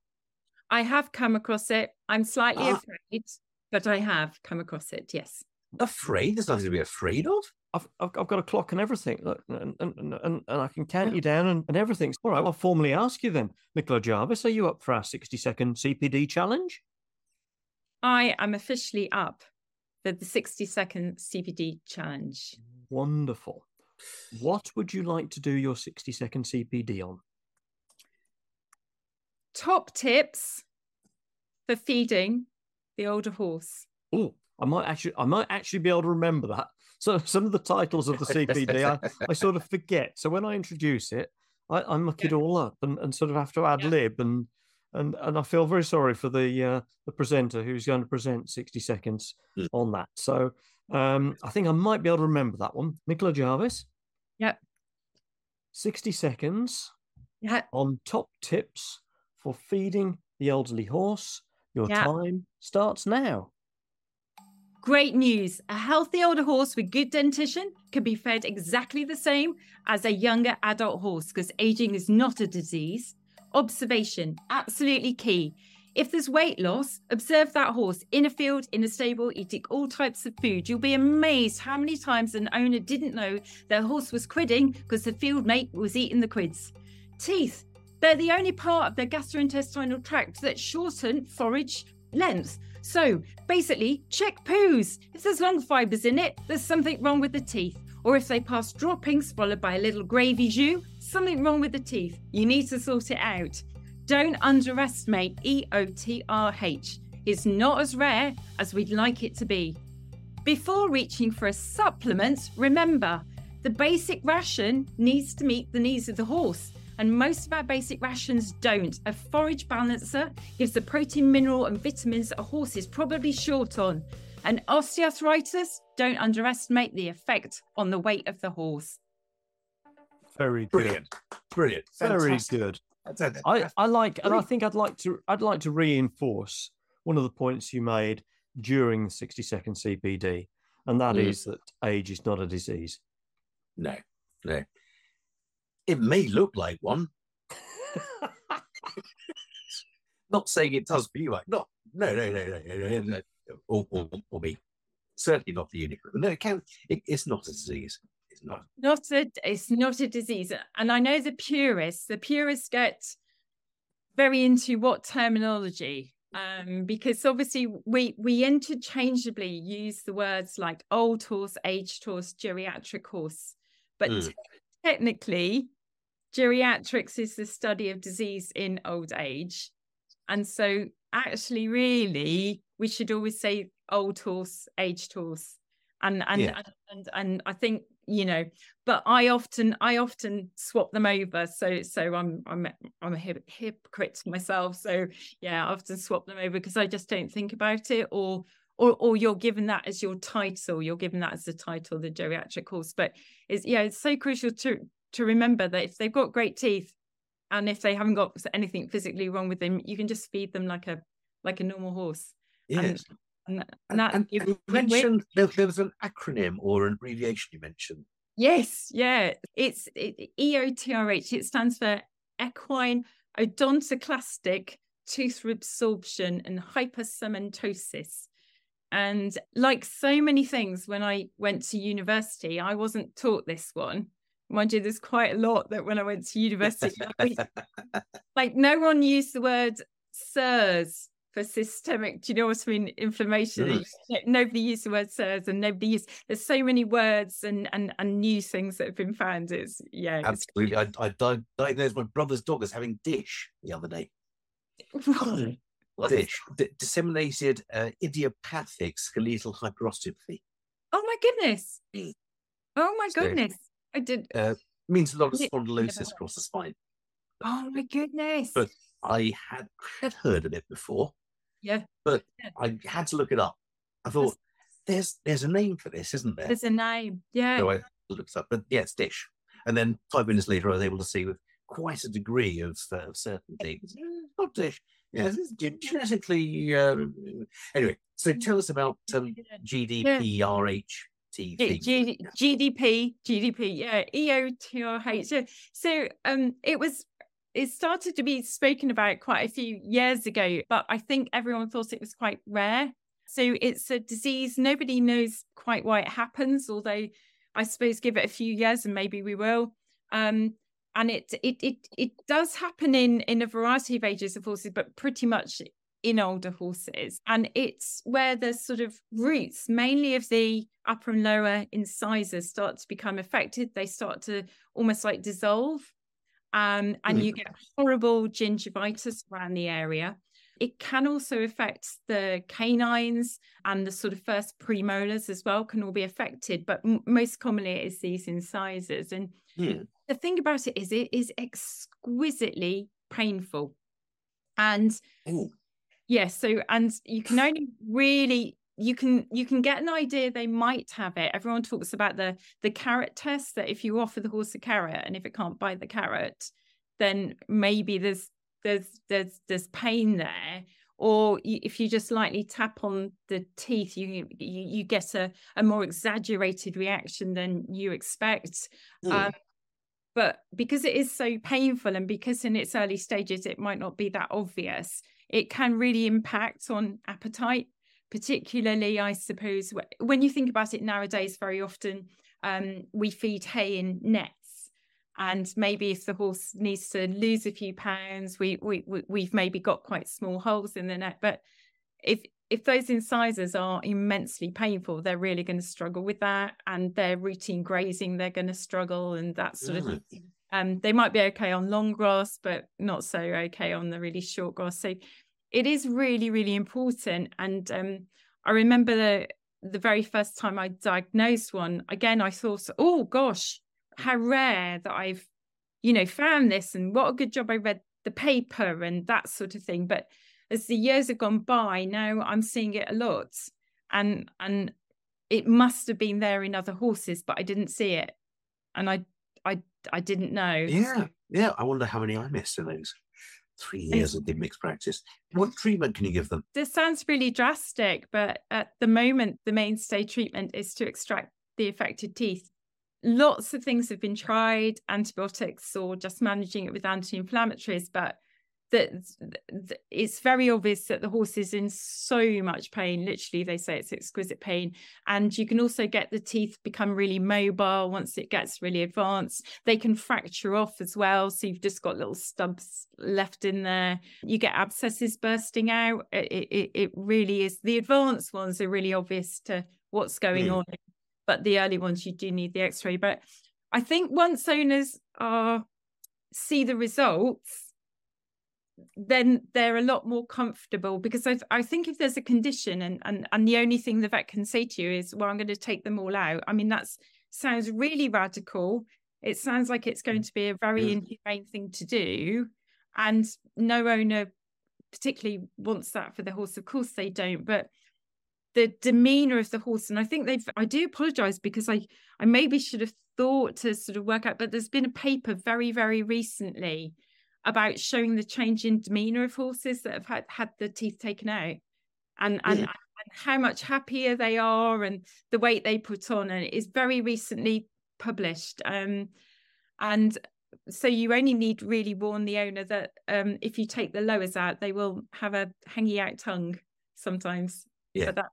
I have come across it. I'm slightly Ah. afraid, but I have come across it. Yes. Afraid? There's nothing to be afraid of. I've, I've, I've got a clock and everything, uh, look, and, and, and, and I can count you down and, and everything. All right, I'll formally ask you then, Nicola Jarvis, are you up for our 60 second CPD challenge? I am officially up for the 60 second CPD challenge. Wonderful. What would you like to do your 60 second CPD on? Top tips for feeding the older horse. Oh, I might actually, I might actually be able to remember that. So some of the titles of the [laughs] CPD, I, I sort of forget. So when I introduce it, I, I muck it all up and, and sort of have to ad Yeah. lib and and and I feel very sorry for the uh, the presenter who's going to present 60 seconds Mm. on that. So um, I think I might be able to remember that one. Nicola Jarvis. Yep. 60 seconds Yeah. on top tips for feeding the elderly horse. Your Yeah. time starts now. Great news. A healthy older horse with good dentition can be fed exactly the same as a younger adult horse because aging is not a disease. Observation, absolutely key. If there's weight loss, observe that horse in a field, in a stable, eating all types of food. You'll be amazed how many times an owner didn't know their horse was quidding because the field mate was eating the quids. Teeth, they're the only part of the gastrointestinal tract that shorten forage length. So basically, check poos. If there's long fibres in it, there's something wrong with the teeth. Or if they pass droppings followed by a little gravy jus, something wrong with the teeth. You need to sort it out. Don't underestimate EOTRH. It's not as rare as we'd like it to be. Before reaching for a supplement, remember the basic ration needs to meet the needs of the horse, and most of our basic rations don't. A forage balancer gives the protein, mineral, and vitamins that a horse is probably short on. And osteoarthritis, don't underestimate the effect on the weight of the horse. Very good. Brilliant. Brilliant. Very good. That's- that's- I, I like, and I think I'd like to, I'd like to reinforce one of the points you made during the 60 second CPD, and that is Mm. that age is not a disease. No, no. It may look like one. [laughs] Not saying it does be like no, no, no, no, no, no, no, no. Or, or, or me. Certainly not the unicorn. No, it can. It, it's not a disease. It's not. Not a, it's not a disease. And I know the purists, the purists get very into what terminology. um, because obviously we we interchangeably use the words like old horse, aged horse, geriatric horse, but Mm. Te- technically, geriatrics is the study of disease in old age, and so actually, really, we should always say old horse, aged horse, and and Yeah. and, and and I think you know, but I often I often swap them over, so so I'm I'm I'm a hip, hypocrite myself, so yeah, I often swap them over because I just don't think about it, or or or you're given that as your title, you're given that as the title, of the geriatric horse. But it's yeah, it's so crucial to to remember that if they've got great teeth, and if they haven't got anything physically wrong with them, you can just feed them like a like a normal horse. Yes. And, and, And, that and if- you mentioned there, there was an acronym or an abbreviation you mentioned. Yes, yeah. It's it, EOTRH. It stands for equine odontoclastic tooth reabsorption and hypercementosis. And like so many things, when I went to university, I wasn't taught this one. Mind you, there's quite a lot that when I went to university, we- [laughs] like no one used the word SIRS for systemic, do you know what I mean? Inflammation. Mm. Nobody used the word SIRS and nobody used, there's so many words and, and, and new things that have been found. It's, yeah. it's- Absolutely. I, I diagnosed my brother's dog as having dish the other day. [laughs] Dish. D- disseminated uh, idiopathic skeletal hyperostrophy. Oh my goodness. Mm. Oh my So- goodness. I did. Uh, means a lot of spondylosis across the spine. Oh my goodness. But I had had heard of it before. Yeah. But Yeah. I had to look it up. I thought there's there's a name for this, isn't there? There's a name. Yeah. So I looked it up. But yeah, it's dish. And then five minutes later, I was able to see with quite a degree of, uh, certainty. it's, "Eh, not dish. Yes, it's ge- genetically. Uh, anyway, so tell us about um, GDPRH Yeah. G- GDP, GDP, yeah, EOTRH. So, so um, it was, it started to be spoken about quite a few years ago, but I think everyone thought it was quite rare. So it's a disease, nobody knows quite why it happens, although I suppose give it a few years and maybe we will. Um, and it it it it does happen in in a variety of ages of horses, but pretty much in older horses. And it's where the sort of roots, mainly of the upper and lower incisors, start to become affected. They start to almost like dissolve. Um, and Mm. you get horrible gingivitis around the area. It can also affect the canines and the sort of first premolars as well, can all be affected. But m- most commonly, it is these incisors. And Hmm. The thing about it is, it is exquisitely painful. And Ooh. yeah so and you can only really you can you can get an idea they might have it everyone talks about the the carrot test that if you offer the horse a carrot and if it can't bite the carrot then maybe there's there's there's there's pain there or if you just lightly tap on the teeth you you, you get a, a more exaggerated reaction than you expect Hmm. um, but because it is so painful and because in its early stages it might not be that obvious it can really impact on appetite particularly i suppose when you think about it nowadays very often um, we feed hay in nets. And maybe if the horse needs to lose a few pounds we, we we- we've maybe got quite small holes in the net but if if those incisors are immensely painful they're really going to struggle with that and their routine grazing they're going to struggle and that sort of Mm. thing. um they might be okay on long grass but not so okay on the really short grass so it is really really important and um i remember the the very first time i diagnosed one again i thought oh gosh how rare that i've you know found this and what a good job i read the paper and that sort of thing but as the years have gone by now i'm seeing it a lot and and it must have been there in other horses but i didn't see it and i i i didn't know Yeah, yeah. I wonder how many I missed in those three years of mixed practice. What treatment can you give them? this sounds really drastic, but at the moment, the mainstay treatment is to extract the affected teeth. Lots of things have been tried, antibiotics or just managing it with anti inflammatories, but that it's very obvious that the horse is in so much pain. Literally, they say it's exquisite pain. And you can also get the teeth become really mobile once it gets really advanced. They can fracture off as well. So you've just got little stubs left in there. You get abscesses bursting out. It, it, it really is. The advanced ones are really obvious to what's going Mm. on. But the early ones, you do need the x ray. But I think once owners are see the results, then they're a lot more comfortable because I, I think if there's a condition and, and and the only thing the vet can say to you is well i'm going to take them all out. I mean that sounds really radical. It sounds like it's going to be a very Mm. inhumane thing to do and no owner particularly wants that for the horse. Of course they don't but the demeanor of the horse and i think they've i do apologize because i i maybe should have thought to sort of work out but there's been a paper very very recently about showing the change in demeanor of horses that have had, had the teeth taken out and and, Yeah. and how much happier they are and the weight they put on and it is very recently published um and so you only need really warn the owner that um if you take the lowers out they will have a hanging out tongue sometimes Yeah. that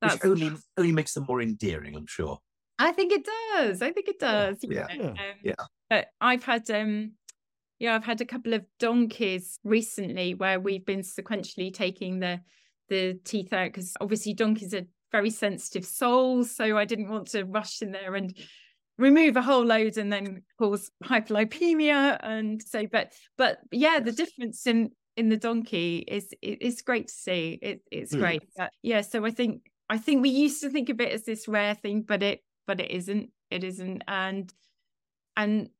that's only only makes them more endearing, I'm sure. I think it does. I think it does. you yeah, yeah, um, yeah. But I've had um yeah, I've had a couple of donkeys recently where we've been sequentially taking the the teeth out because obviously donkeys are very sensitive souls. So I didn't want to rush in there and remove a whole load and then cause hyperlipemia and so but but yeah the difference in in the donkey is it, it's great to see it, it's Mm. great but yeah so i think i think we used to think of it as this rare thing but it but it isn't it isn't and and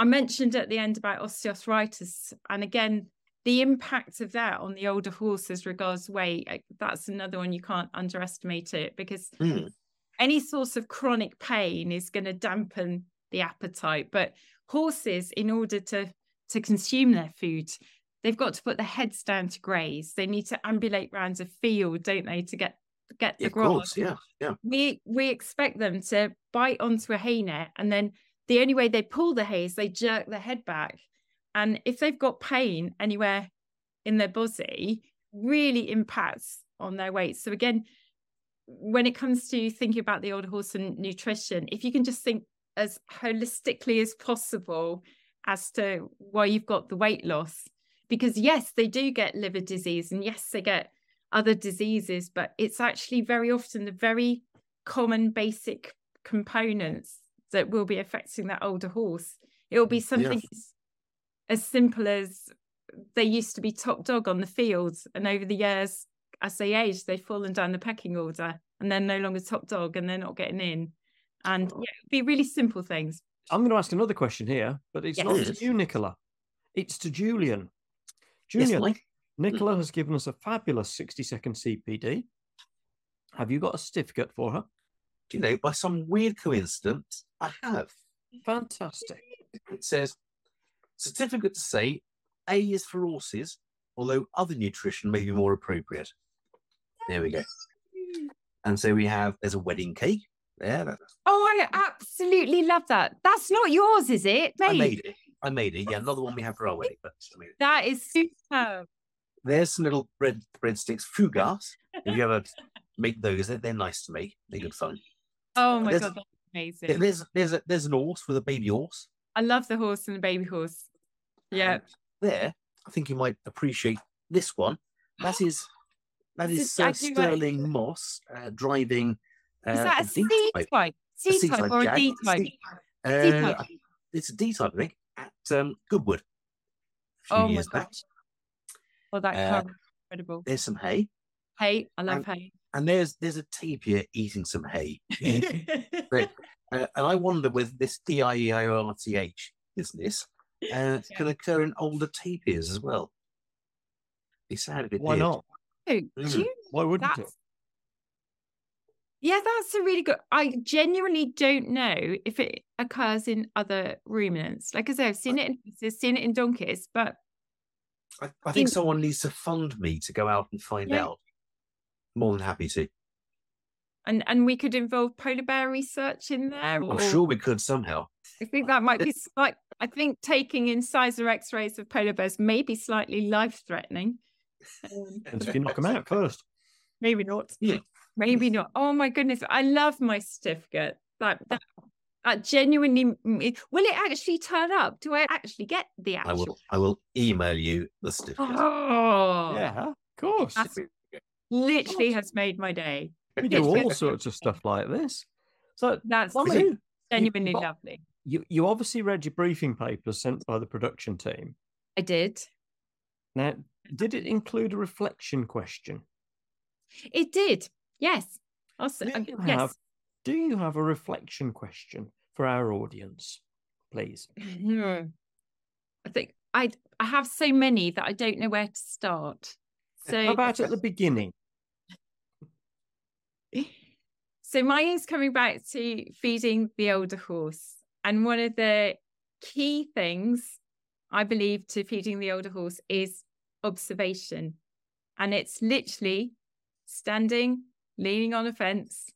i mentioned at the end about osteoarthritis and again the impact of that on the older horse as regards weight that's another one you can't underestimate it because Mm. any source of chronic pain is going to dampen the appetite but horses in order to to consume their food they've got to put their heads down to graze they need to ambulate round a field don't they to get get the of grass course, yeah, yeah. we we expect them to bite onto a hay net and then the only way they pull the hay is they jerk their head back. And if they've got pain anywhere in their body really impacts on their weight. So again when it comes to thinking about the older horse and nutrition if you can just think as holistically as possible as to why you've got the weight loss because yes they do get liver disease and yes they get other diseases but it's actually very often the very common basic components that will be affecting that older horse it will be mm, something as, as simple as they used to be top dog on the fields and over the years as they age they've fallen down the pecking order and they're no longer top dog and they're not getting in and oh. yeah it'd be really simple things I'm going to ask another question here, but it's not to you, Nicola. It's to Julian. Julian, Mike. Mm. Nicola has given us a fabulous 60 second CPD. Have you got a certificate for her? You know, by some weird coincidence, I have. Fantastic. It says certificate to say A is for horses, although other nutrition may be more appropriate. There we go. And so we have there's a wedding cake there. oh i absolutely love that that's not yours is it I made it. I made it. Yeah, another one we have for our wedding, but I made it. that is superb There's some little bread breadsticks, fougasse. If you ever make those, they're, they're nice to me. They're good fun. Oh my There's- god that's amazing There's there's a, there's an horse with a baby horse. i love the horse and the baby horse yeah And there, I think you might appreciate this one. That [gasps] is that is Sir exactly right. Stirling Moss uh, driving. Uh, is that a C type. C type or a. D type Uh, it's a D type, I think, at um, Goodwood. A few oh my years back. gosh oh that Uh, car is incredible There's some hay, hey i love hay and there's there's a tapir eating some hay. [laughs] But, uh, and I wonder with this D I E I O R T H business uh, [laughs] can occur in older tapirs as well. Be sad if it Why did. not? Oh, Mm. you Why wouldn't it? Yeah, that's a really good. I genuinely don't know if it occurs in other ruminants. Like I say, I've seen it in horses, seen it in donkeys, but I, I think In- someone needs to fund me to go out and find Yeah. out. More than happy to. and and we could involve polar bear research in there. I'm or- sure we could somehow. I think that might be slight, I think taking incisor X-rays of polar bears may be slightly life-threatening. Um, And if you knock them out first. maybe not. Yeah. Maybe not. Oh my goodness, I love my certificate. That that, that genuinely. Will it actually turn up? Do I actually get the I will. I will email you the certificate. Oh, [gasps] Yeah, of course. That's literally has made my day. We do all sorts of stuff like this. So That's you- genuinely but- lovely. you, you obviously read your briefing papers sent by the production team. I did. Now, did it include a reflection question? It did. Yes. Also, Do um, you yes. have, do you have a reflection question for our audience, please? [clears throat] I think I I have so many that I don't know where to start. So How about at the beginning? So mine is coming back to feeding the older horse. And one of the key things I believe to feeding the older horse is observation. And it's literally standing, leaning on a fence,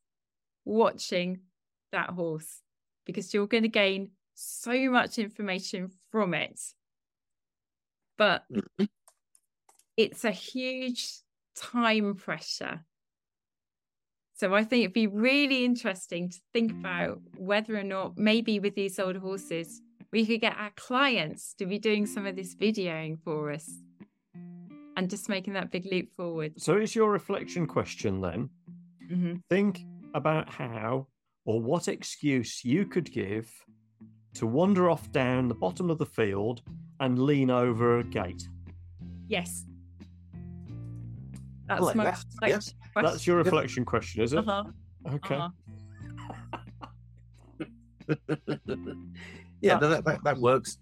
watching that horse because you're going to gain so much information from it. But mm-hmm. it's a huge time pressure. So I think it'd be really interesting to think about whether or not maybe with these old horses, we could get our clients to be doing some of this videoing for us and just making that big leap forward. So it's your reflection question then. Mhm. Think about how or what excuse you could give to wander off down the bottom of the field and lean over a gate. Yes. That's like my that, yeah. Reflection That's your Yep. reflection question, is it? Uh-huh, Okay. uh-huh. yeah, no, that, that, that works.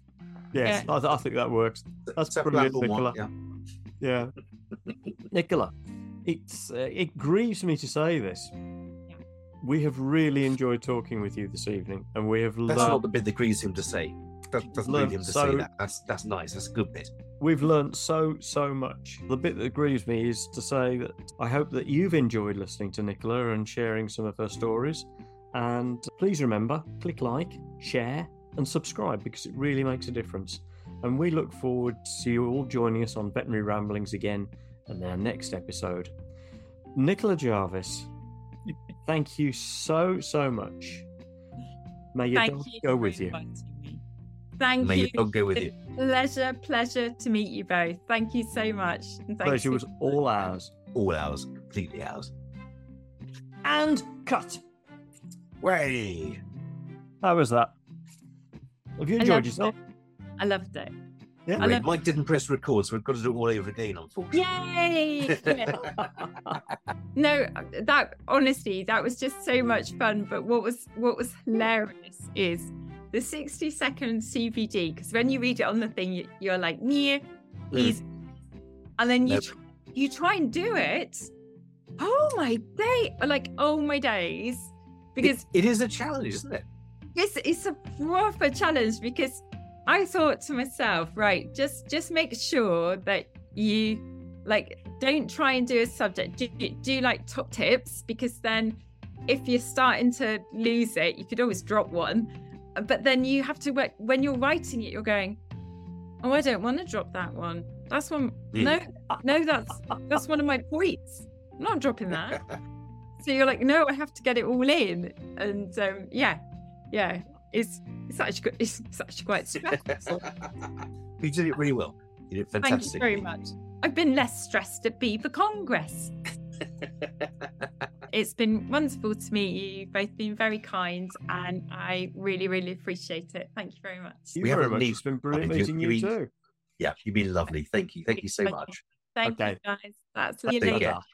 Yes, I, th- I think that works. That's It's a brilliant, platform one, Nicola. yeah. Yeah. Nicola, it's uh, it grieves me to say this. Yeah. We have really enjoyed talking with you this evening, and we have That's learned not the bit that grieves him to say. That doesn't Learn him to so- say that. That's that's nice. That's a good bit. We've learned so so much. The bit that grieves me is to say that I hope that you've enjoyed listening to Nicola and sharing some of her stories. And please remember, click like, share, and subscribe because it really makes a difference. And we look forward to you all joining us on Veterinary Ramblings again in our next episode. Nicola Jarvis, thank you so so much. May your Thank dog you go with you. Thank May you. your dog go with you. Pleasure, pleasure to meet you both. Thank you so much. And thank Pleasure was all ours. All ours, completely ours. And cut. Way. How was that? Have you enjoyed loved yourself? it. I loved it. Yeah. I love- Mike didn't press record, so we've got to do it all over again, unfortunately. Yay! [laughs] [laughs] no, that honestly, that was just so much fun. But what was what was hilarious is the 60 second CPD because when you read it on the thing, you- you're like, yeah, mm. easy. And then you Nope. tr- you try and do it. Oh my day! Like, oh my days. Because It- it is a challenge, isn't it? it's it's a proper challenge because I thought to myself, right, just just make sure that you like don't try and do a subject. Do, do like top tips because then if you're starting to lose it, you could always drop one. But then you have to work when you're writing it, you're going, Oh, I don't want to drop that one. That's one no, no, that's that's one of my points. I'm not dropping that. [laughs] So you're like, no, I have to get it all in. And um, yeah, yeah, it's it's actually good. It's, it's actually quite stressful. [laughs] you did it really well. You did fantastic. Thank you very much. I've been less stressed at BEVA Congress. It's been wonderful to meet you. You've both been very kind, and I really, really appreciate it. Thank you very much. You We very haven't much. need- It's been brilliant you- meeting you, you- too. Yeah, you've been lovely. Thank you. Thank you so Thank much. Thank Okay. you, guys. That's Take really care. Ta-ta.